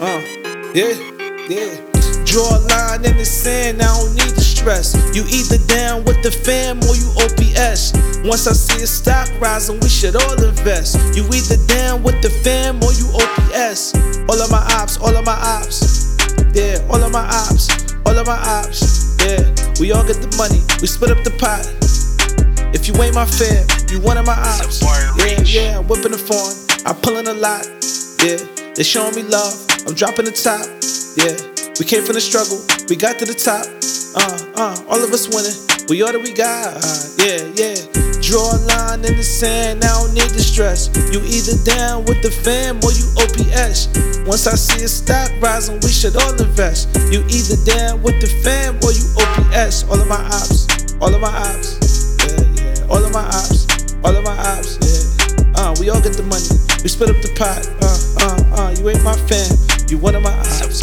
Uh, yeah, yeah. Draw a line in the sand, I don't need the stress. You either down with the fam or you OPS. Once I see a stock rising, we should all invest. You either down with the fam or you OPS. All of my ops, all of my ops. Yeah, all of my ops, all of my ops. Yeah, we all get the money, we split up the pot. If you ain't my fam, you one of my ops. Yeah, yeah, I'm whipping the phone, I'm pulling a lot. Yeah, they showing me love, I'm dropping the top. Yeah, we came from the struggle, we got to the top. Uh, uh, all of us winning, we all that we got. Uh, yeah, yeah. Draw a line in the sand, I don't need the stress. You either down with the fam or you OPS. Once I see a stock rising, we should all invest. You either down with the fam or you OPS. All of my ops, all of my ops. Yeah, yeah. All of my ops, all of my ops. Yeah. Uh, we all get the money, we split up the pot. Uh, uh, uh, you ain't my fan. You one of my eyes.